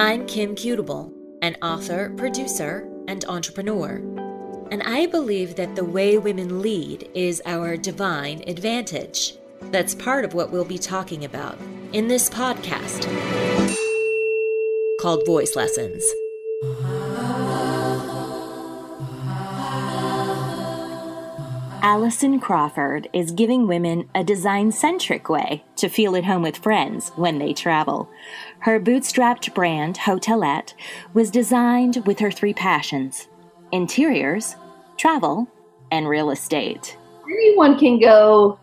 I'm Kim Cutable, an author, producer, and entrepreneur. And I believe that the way women lead is our divine advantage. That's part of what we'll be talking about in this podcast called Voice Lessons. Allison Crawford is giving women a design centric way to feel at home with friends when they travel. Her bootstrapped brand, Hotelette, was designed with her three passions interiors, travel, and real estate. Anyone can go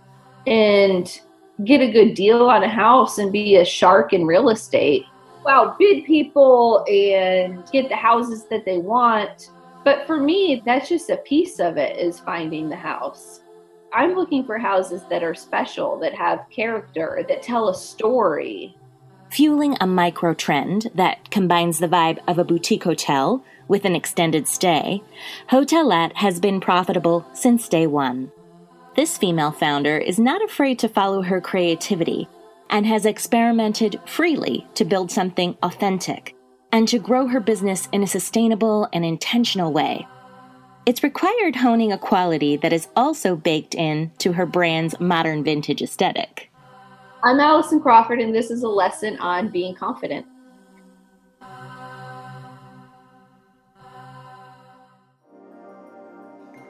and get a good deal on a house and be a shark in real estate. Wow, bid people and get the houses that they want but for me, that's just a piece of it is finding the house. I'm looking for houses that are special, that have character, that tell a story. Fueling a micro trend that combines the vibe of a boutique hotel with an extended stay, Hotelette has been profitable since day one. This female founder is not afraid to follow her creativity and has experimented freely to build something authentic and to grow her business in a sustainable and intentional way. It's required honing a quality that is also baked in to her brand's modern vintage aesthetic. I'm Allison Crawford, and this is a lesson on being confident.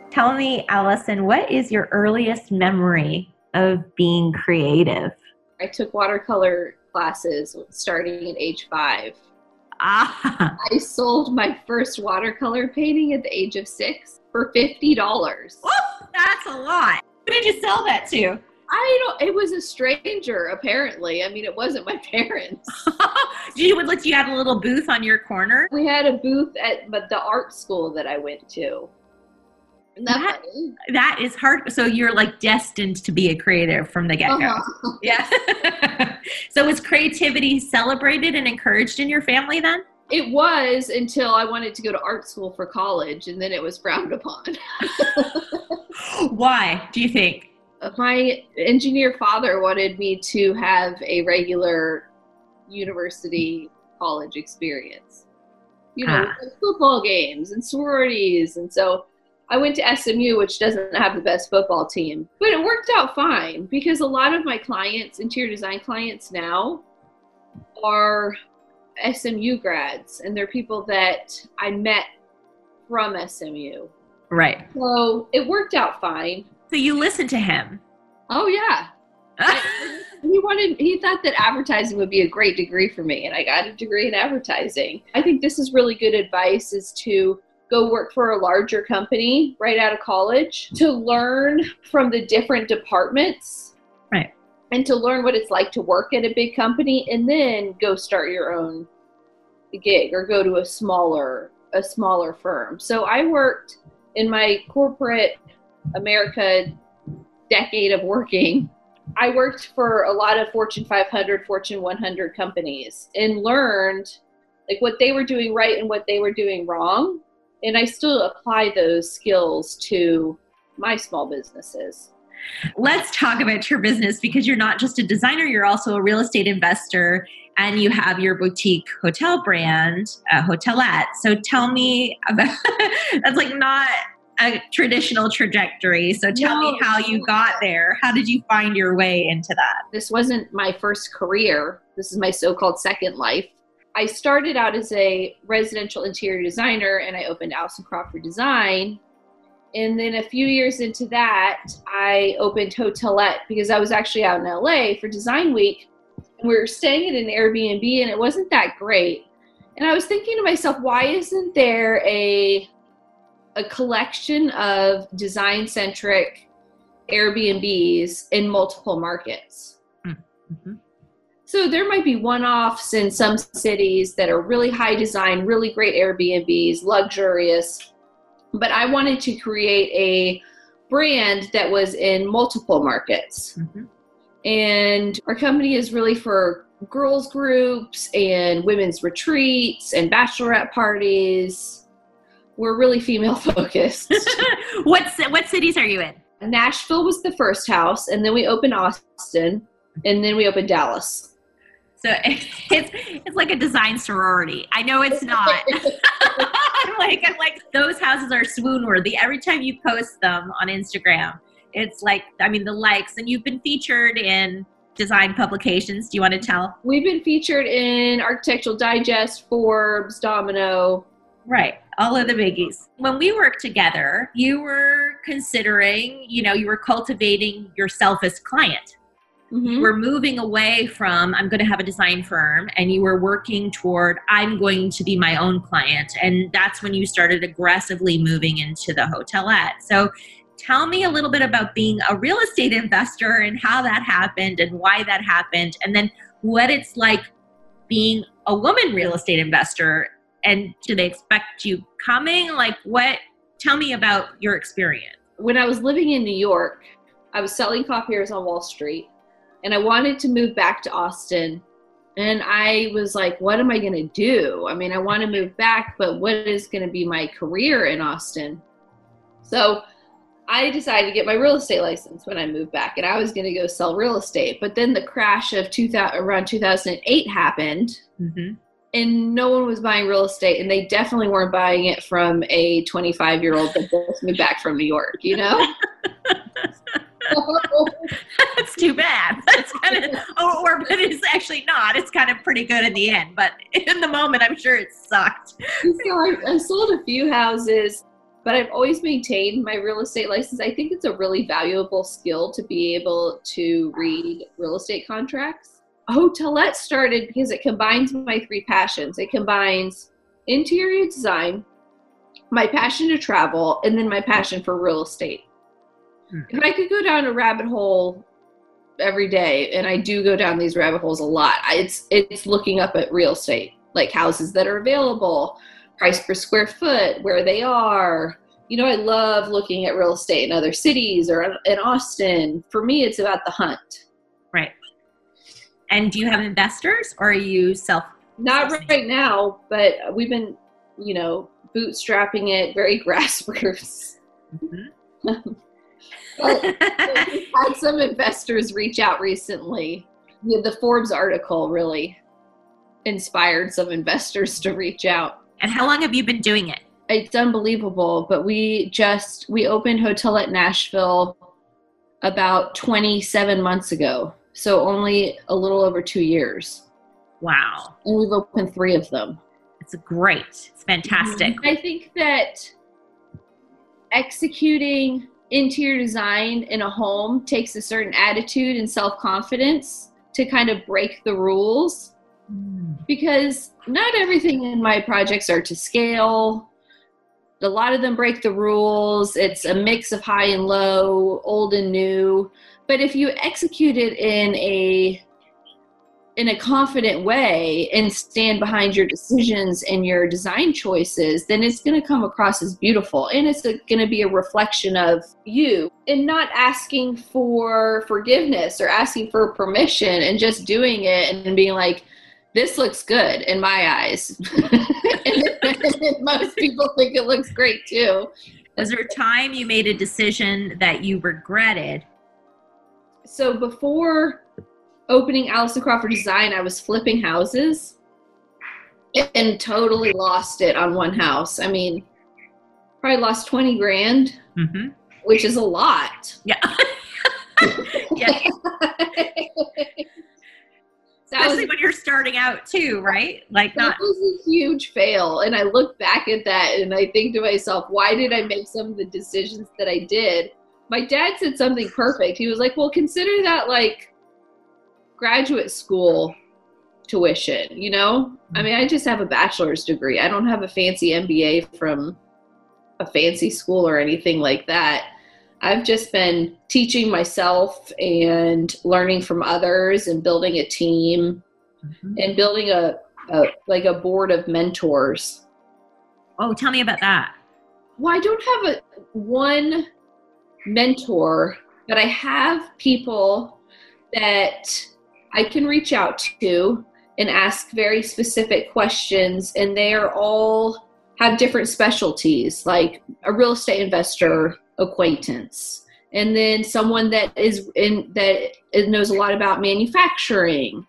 Tell me, Allison, what is your earliest memory of being creative? I took watercolor classes starting at age five. Ah. I sold my first watercolor painting at the age of six for fifty dollars. Whoa, That's a lot. Who did you sell that to? I don't. It was a stranger, apparently. I mean, it wasn't my parents. you would let you had a little booth on your corner. We had a booth at but the art school that I went to. That, that, that is hard. So you're like destined to be a creative from the get go. Uh-huh. Yeah. so was creativity celebrated and encouraged in your family then? It was until I wanted to go to art school for college, and then it was frowned upon. Why do you think? My engineer father wanted me to have a regular university college experience. You know, ah. football games and sororities, and so I went to SMU, which doesn't have the best football team, but it worked out fine because a lot of my clients, interior design clients now, are SMU grads, and they're people that I met from SMU. Right. So it worked out fine. So you listened to him. Oh yeah. he wanted he thought that advertising would be a great degree for me and I got a degree in advertising. I think this is really good advice is to go work for a larger company right out of college to learn from the different departments. Right. And to learn what it's like to work at a big company and then go start your own gig or go to a smaller a smaller firm. So I worked in my corporate America decade of working. I worked for a lot of Fortune 500, Fortune 100 companies and learned like what they were doing right and what they were doing wrong and I still apply those skills to my small businesses. Let's talk about your business because you're not just a designer, you're also a real estate investor and you have your boutique hotel brand, uh, Hotelette. So tell me about that's like not a traditional trajectory. So tell no. me how you got there. How did you find your way into that? This wasn't my first career. This is my so called second life. I started out as a residential interior designer and I opened Allison Crawford Design. And then a few years into that, I opened Hotelette because I was actually out in LA for Design Week. And we were staying at an Airbnb and it wasn't that great. And I was thinking to myself, why isn't there a a collection of design centric Airbnbs in multiple markets? Mm-hmm. So there might be one offs in some cities that are really high design, really great Airbnbs, luxurious. But I wanted to create a brand that was in multiple markets. Mm-hmm. And our company is really for girls groups and women's retreats and bachelorette parties. We're really female focused. what what cities are you in? Nashville was the first house, and then we opened Austin, and then we opened Dallas. So it's it's like a design sorority. I know it's not. I'm like I'm like those houses are swoon worthy. Every time you post them on Instagram, it's like I mean the likes and you've been featured in design publications. Do you want to tell? We've been featured in Architectural Digest, Forbes, Domino. Right. All of the biggies. When we worked together, you were considering, you know, you were cultivating yourself as client. Mm-hmm. You were moving away from, I'm going to have a design firm, and you were working toward, I'm going to be my own client. And that's when you started aggressively moving into the hotelette. So tell me a little bit about being a real estate investor and how that happened and why that happened. And then what it's like being a woman real estate investor. And do they expect you coming? Like, what? Tell me about your experience. When I was living in New York, I was selling copiers on Wall Street and I wanted to move back to Austin. And I was like, what am I going to do? I mean, I want to move back, but what is going to be my career in Austin? So I decided to get my real estate license when I moved back, and I was going to go sell real estate. But then the crash of 2000, around 2008 happened, mm-hmm. And no one was buying real estate, and they definitely weren't buying it from a 25 year old that just moved back from New York, you know? That's too bad. That's kind of, or, or, but it's actually not. It's kind of pretty good in the end, but in the moment, I'm sure it sucked. So I, I sold a few houses, but I've always maintained my real estate license. I think it's a really valuable skill to be able to read real estate contracts. Hotelette started because it combines my three passions. It combines interior design, my passion to travel, and then my passion for real estate. Hmm. If I could go down a rabbit hole every day, and I do go down these rabbit holes a lot, it's it's looking up at real estate, like houses that are available, price per square foot, where they are. You know, I love looking at real estate in other cities or in Austin. For me, it's about the hunt. And do you have investors or are you self? Not right now, but we've been, you know, bootstrapping it very grassroots. Mm-hmm. had some investors reach out recently. The Forbes article really inspired some investors to reach out. And how long have you been doing it? It's unbelievable, but we just we opened Hotelette Nashville about 27 months ago. So only a little over 2 years. Wow. And we've opened 3 of them. It's great. It's fantastic. I think that executing interior design in a home takes a certain attitude and self confidence to kind of break the rules mm. because not everything in my projects are to scale. A lot of them break the rules. It's a mix of high and low, old and new. But if you execute it in a in a confident way and stand behind your decisions and your design choices, then it's going to come across as beautiful and it's going to be a reflection of you and not asking for forgiveness or asking for permission and just doing it and being like, this looks good in my eyes. and, most people think it looks great too. Was there a time you made a decision that you regretted? So before opening Allison Crawford Design, I was flipping houses and totally lost it on one house. I mean, probably lost 20 grand, mm-hmm. which is a lot. Yeah. yeah. Especially was, when you're starting out too, right? Like that not was a huge fail. And I look back at that and I think to myself, why did I make some of the decisions that I did? My dad said something perfect. He was like, Well, consider that like graduate school tuition, you know? I mean, I just have a bachelor's degree. I don't have a fancy MBA from a fancy school or anything like that. I've just been teaching myself and learning from others and building a team mm-hmm. and building a, a like a board of mentors. Oh, tell me about that. Well, I don't have a one mentor, but I have people that I can reach out to and ask very specific questions, and they are all have different specialties, like a real estate investor acquaintance, and then someone that is in that knows a lot about manufacturing,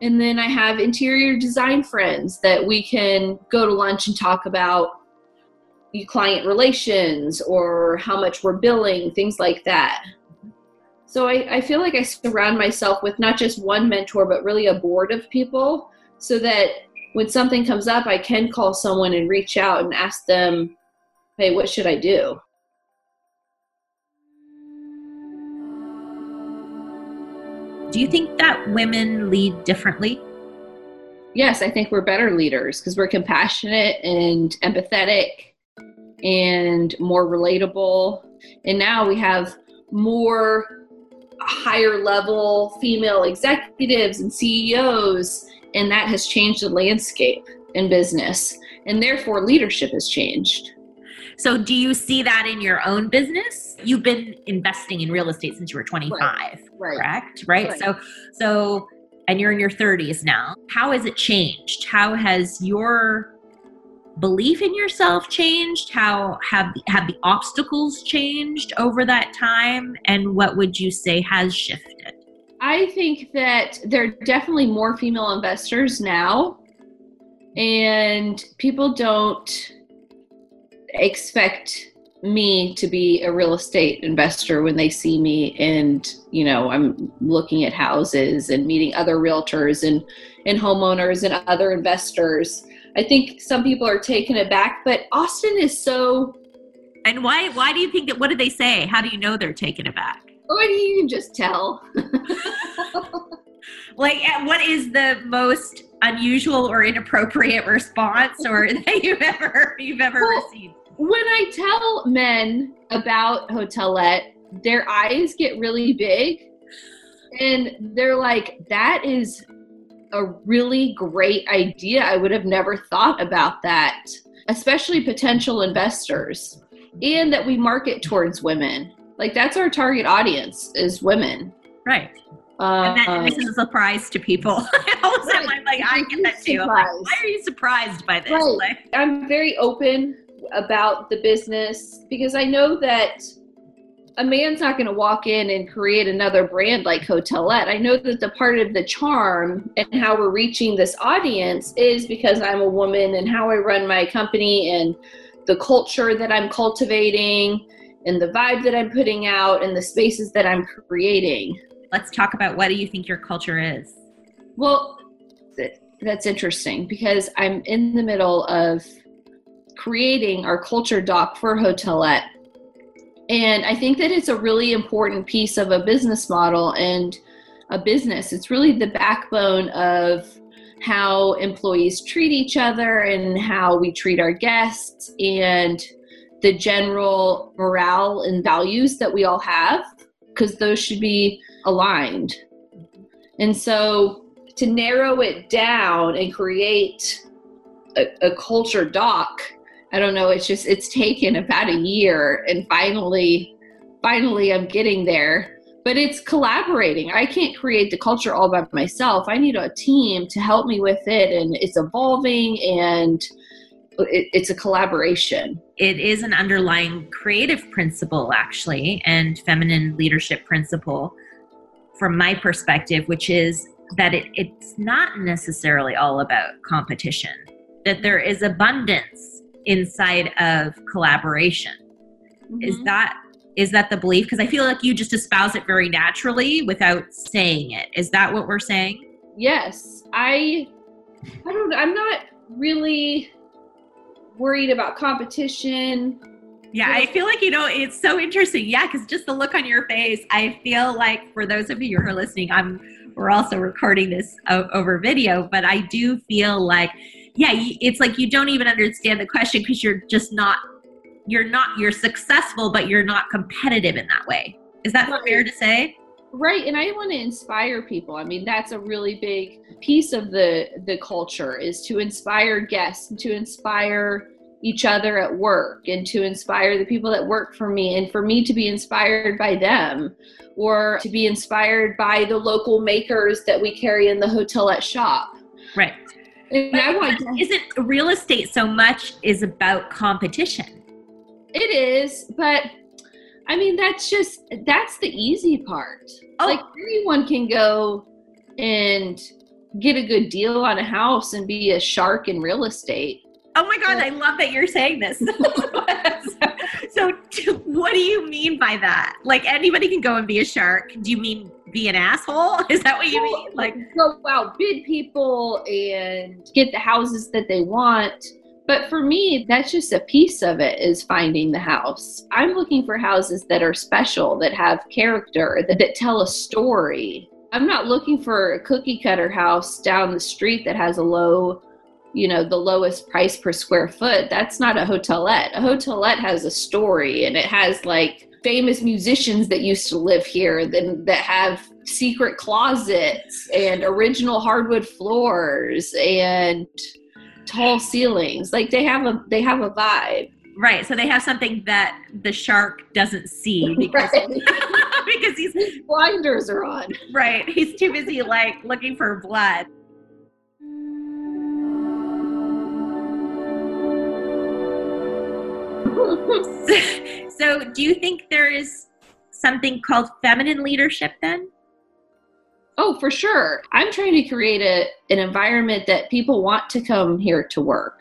And then I have interior design friends that we can go to lunch and talk about client relations or how much we're billing, things like that. So I, I feel like I surround myself with not just one mentor, but really a board of people so that when something comes up, I can call someone and reach out and ask them, hey, what should I do? Do you think that women lead differently? Yes, I think we're better leaders because we're compassionate and empathetic and more relatable. And now we have more higher level female executives and CEOs, and that has changed the landscape in business. And therefore, leadership has changed. So, do you see that in your own business? You've been investing in real estate since you were 25, right. Right. correct? Right? right. So, so, and you're in your 30s now. How has it changed? How has your belief in yourself changed? How have have the obstacles changed over that time? And what would you say has shifted? I think that there are definitely more female investors now, and people don't expect me to be a real estate investor when they see me and you know i'm looking at houses and meeting other realtors and and homeowners and other investors I think some people are taken aback, but Austin is so. And why? Why do you think that? What did they say? How do you know they're taken aback? Oh, you can just tell. like, eh, what is the most unusual or inappropriate response, or that you've ever you've ever well, received? When I tell men about Hotelette, their eyes get really big, and they're like, "That is a really great idea. I would have never thought about that, especially potential investors, and that we market towards women. Like that's our target audience is women. Right. Uh, and, that, this is a surprise to people. Right. I'm like, I get that too. Like, why are you surprised by this? Right. Like, I'm very open about the business because I know that a man's not going to walk in and create another brand like Hotelette. I know that the part of the charm and how we're reaching this audience is because I'm a woman and how I run my company and the culture that I'm cultivating and the vibe that I'm putting out and the spaces that I'm creating. Let's talk about what do you think your culture is? Well, that's interesting because I'm in the middle of creating our culture doc for Hotelette and I think that it's a really important piece of a business model and a business. It's really the backbone of how employees treat each other and how we treat our guests and the general morale and values that we all have because those should be aligned. And so to narrow it down and create a, a culture doc I don't know. It's just it's taken about a year, and finally, finally, I'm getting there. But it's collaborating. I can't create the culture all by myself. I need a team to help me with it, and it's evolving and it, it's a collaboration. It is an underlying creative principle, actually, and feminine leadership principle from my perspective, which is that it, it's not necessarily all about competition, that there is abundance inside of collaboration. Mm-hmm. Is that is that the belief? Because I feel like you just espouse it very naturally without saying it. Is that what we're saying? Yes. I I don't I'm not really worried about competition. Yeah, I feel like, you know, it's so interesting. Yeah, because just the look on your face, I feel like for those of you who are listening, I'm we're also recording this over video, but I do feel like yeah, it's like you don't even understand the question because you're just not you're not you're successful but you're not competitive in that way. Is that right. fair to say? Right, and I want to inspire people. I mean, that's a really big piece of the the culture is to inspire guests and to inspire each other at work and to inspire the people that work for me and for me to be inspired by them or to be inspired by the local makers that we carry in the Hotelette shop. Right. And I want isn't real estate so much is about competition. It is, but I mean that's just that's the easy part. Oh. Like anyone can go and get a good deal on a house and be a shark in real estate. Oh my God, I love that you're saying this. so, what do you mean by that? Like, anybody can go and be a shark. Do you mean be an asshole? Is that what you mean? Like, go out, bid people, and get the houses that they want. But for me, that's just a piece of it is finding the house. I'm looking for houses that are special, that have character, that, that tell a story. I'm not looking for a cookie cutter house down the street that has a low, you know, the lowest price per square foot. That's not a hotelette. A hotelette has a story and it has like famous musicians that used to live here that, that have secret closets and original hardwood floors and tall ceilings. Like they have a they have a vibe. Right. So they have something that the shark doesn't see because, because he's His blinders are on. Right. He's too busy like looking for blood. so do you think there is something called feminine leadership then? Oh, for sure. I'm trying to create a, an environment that people want to come here to work.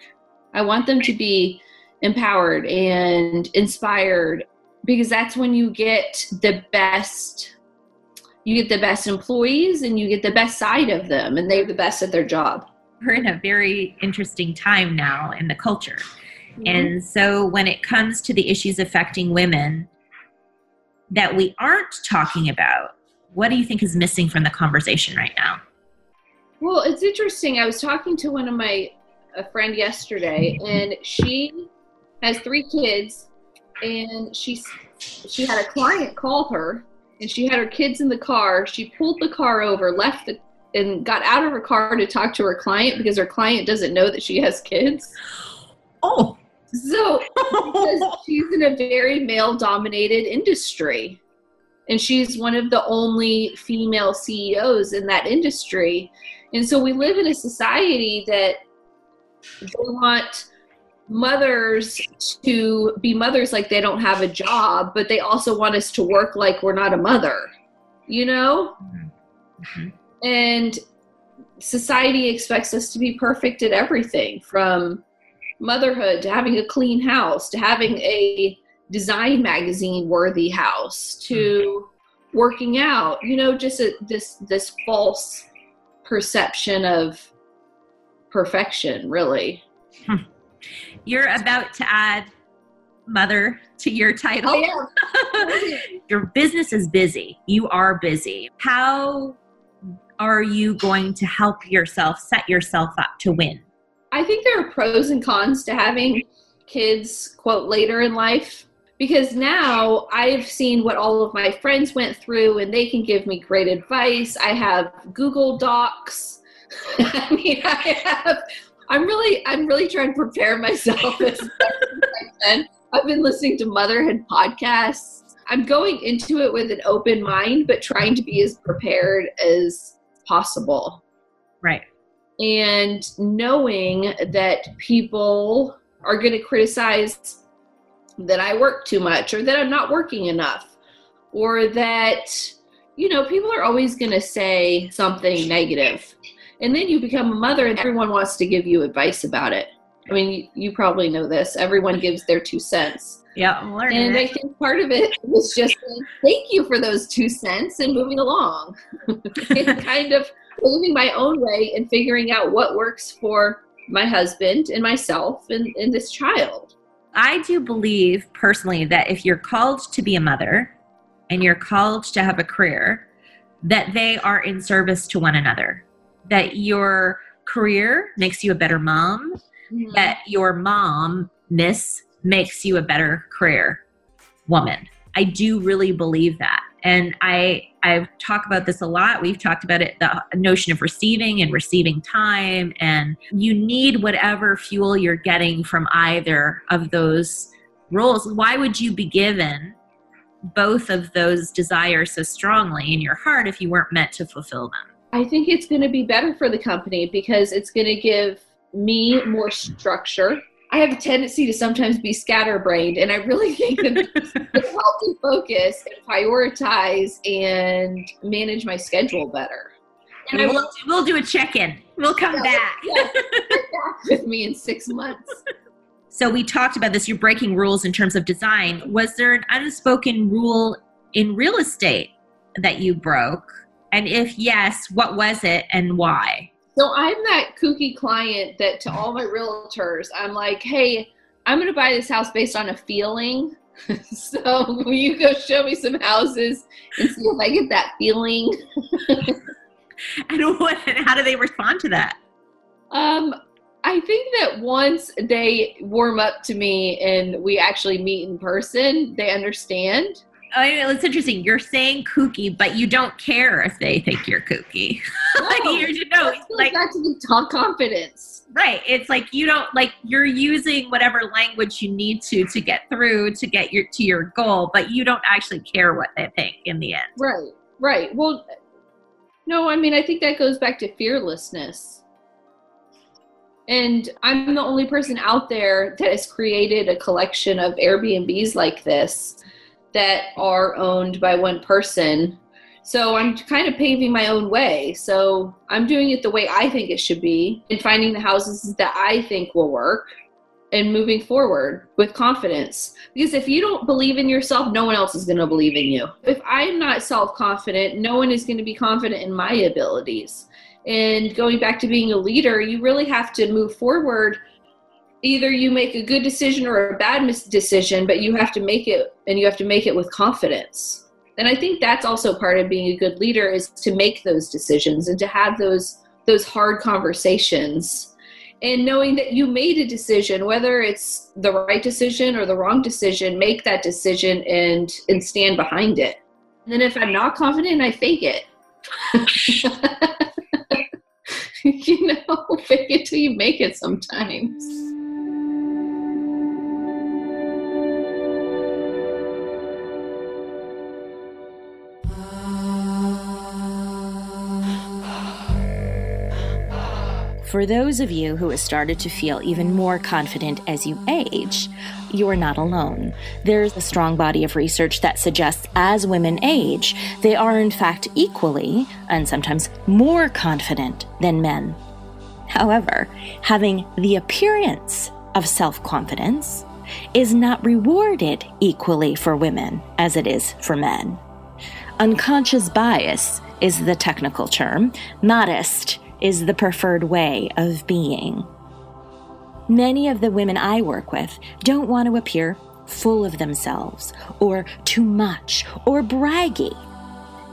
I want them to be empowered and inspired because that's when you get the best you get the best employees and you get the best side of them and they're the best at their job. We're in a very interesting time now in the culture. Mm-hmm. And so when it comes to the issues affecting women that we aren't talking about, what do you think is missing from the conversation right now? Well, it's interesting. I was talking to one of my a friend yesterday, and she has three kids, and she she had a client call her, and she had her kids in the car. She pulled the car over, left the and got out of her car to talk to her client because her client doesn't know that she has kids. Oh. So she's in a very male dominated industry and she's one of the only female CEOs in that industry. And so we live in a society that they want mothers to be mothers like they don't have a job, but they also want us to work like we're not a mother, you know? Mm-hmm. And society expects us to be perfect at everything from motherhood to having a clean house to having a design magazine worthy house to working out you know just a, this this false perception of perfection really. Hmm. you're about to add mother to your title. Oh, your business is busy. You are busy. How are you going to help yourself set yourself up to win i think there are pros and cons to having kids quote later in life because now I've seen what all of my friends went through and they can give me great advice. I have Google Docs. I mean, I have I'm really I'm really trying to prepare myself as I I've been listening to motherhood podcasts. I'm going into it with an open mind but trying to be as prepared as possible. Right. And knowing that people are going to criticize that I work too much or that I'm not working enough or that, you know, people are always going to say something negative. And then you become a mother and everyone wants to give you advice about it. I mean, you, you probably know this. Everyone gives their two cents. Yeah, I'm learning. And. I think part of it was just thank you for those two cents and moving along. kind of moving my own way and figuring out what works for my husband and myself and, and this child. I do believe personally that if you're called to be a mother and you're called to have a career, that they are in service to one another. That your career makes you a better mom, mm-hmm. that your momness makes you a better career woman. I do really believe that. And I I talk about this a lot. We've talked about it the notion of receiving and receiving time and you need whatever fuel you're getting from either of those roles. Why would you be given both of those desires so strongly in your heart if you weren't meant to fulfill them? I think it's going to be better for the company because it's going to give me more structure I have a tendency to sometimes be scatterbrained, and I really think that to help me focus and prioritize and manage my schedule better. And we'll, we'll do a check in. We'll come yeah, back. Yeah, back with me in six months. So we talked about this. You're breaking rules in terms of design. Was there an unspoken rule in real estate that you broke? And if yes, what was it and why? So I'm that kooky client that to all my realtors, I'm like, hey, I'm going to buy this house based on a feeling. so will you go show me some houses and see if I get that feeling? and what? And how do they respond to that? Um, I think that once they warm up to me and we actually meet in person, they understand. I mean, it's interesting. You're saying kooky, but you don't care if they think you're kooky. No, like you know, like that's talk confidence. Right. It's like you don't like you're using whatever language you need to to get through to get your to your goal, but you don't actually care what they think in the end. Right. Right. Well, no, I mean, I think that goes back to fearlessness. And I'm the only person out there that has created a collection of Airbnbs like this that are owned by one person. So I'm kind of paving my own way. So I'm doing it the way I think it should be and finding the houses that I think will work and moving forward with confidence. Because if you don't believe in yourself, no one else is going to believe in you. If I'm not self confident, no one is going to be confident in my abilities. And going back to being a leader, you really have to move forward either you make a good decision or a bad decision, but you have to make it and you have to make it with confidence. And I think that's also part of being a good leader is to make those decisions and to have those those hard conversations. And knowing that you made a decision whether it's the right decision or the wrong decision make that decision and and stand behind it. And then if i'm not confident i fake it. You know fake it till you make it sometimes For those of you who have started to feel even more confident as you age, you are not alone. There's a strong body of research that suggests as women age, they are in fact equally and sometimes more confident than men. However, having the appearance of self confidence is not rewarded equally for women as it is for men. Unconscious bias is the technical term. Modest is the preferred way of being. Many of the women I work with don't want to appear full of themselves, or too much, or braggy.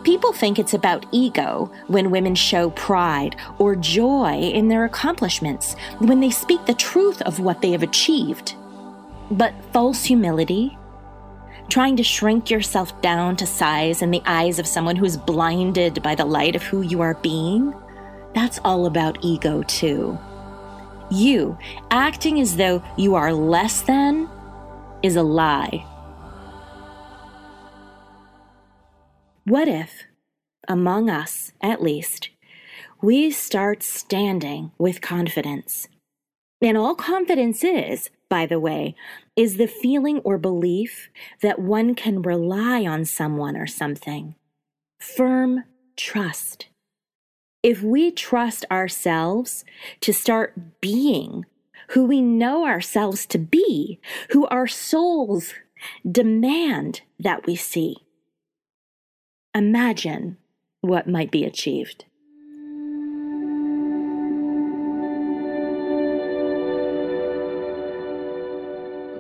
People think it's about ego when women show pride or joy in their accomplishments, when they speak the truth of what they have achieved. But false humility, trying to shrink yourself down to size in the eyes of someone who's blinded by the light of who you are being, that's all about ego, too. You acting as though you are less than is a lie. What if, among us at least, we start standing with confidence? And all confidence is, by the way, is the feeling or belief that one can rely on someone or something. Firm trust if we trust ourselves to start being who we know ourselves to be, who our souls demand that we see, imagine what might be achieved.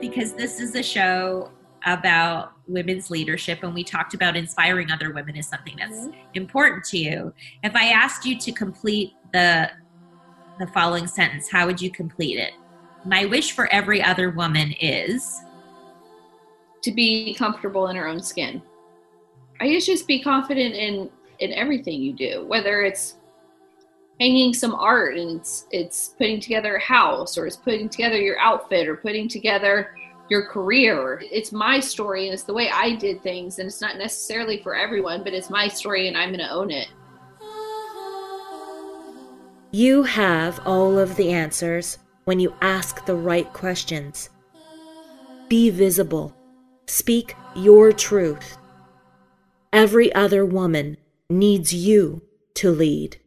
Because this is a show about women's leadership and we talked about inspiring other women is something that's mm-hmm. important to you. If i asked you to complete the the following sentence how would you complete it? My wish for every other woman is? To be comfortable in her own skin. I guess just be confident in in everything you do whether it's hanging some art and it's it's putting together a house or it's putting together your outfit or putting together your career. It's my story and it's the way I did things and it's not necessarily for everyone, but it's my story and I'm going to own it. You have all of the answers when you ask the right questions. Be visible. Speak your truth. Every other woman needs you to lead.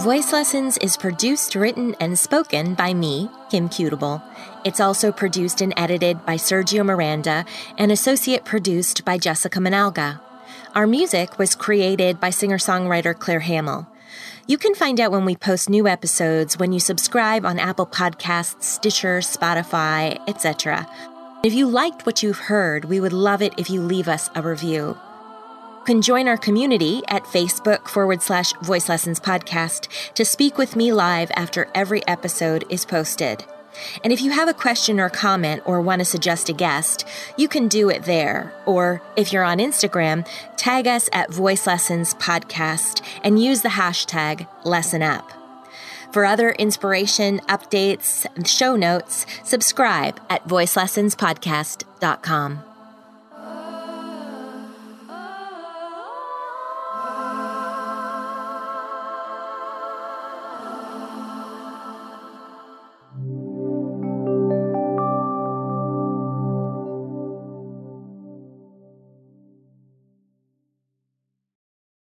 Voice Lessons is produced, written, and spoken by me, Kim Cutable. It's also produced and edited by Sergio Miranda and associate produced by Jessica Manalga. Our music was created by singer songwriter Claire Hamill. You can find out when we post new episodes when you subscribe on Apple Podcasts, Stitcher, Spotify, etc. If you liked what you've heard, we would love it if you leave us a review. You can join our community at Facebook forward slash voice lessons podcast to speak with me live after every episode is posted. And if you have a question or comment or want to suggest a guest, you can do it there. Or if you're on Instagram, tag us at Voice Lessons Podcast and use the hashtag Lesson Up. For other inspiration, updates, and show notes, subscribe at voicelessonspodcast.com.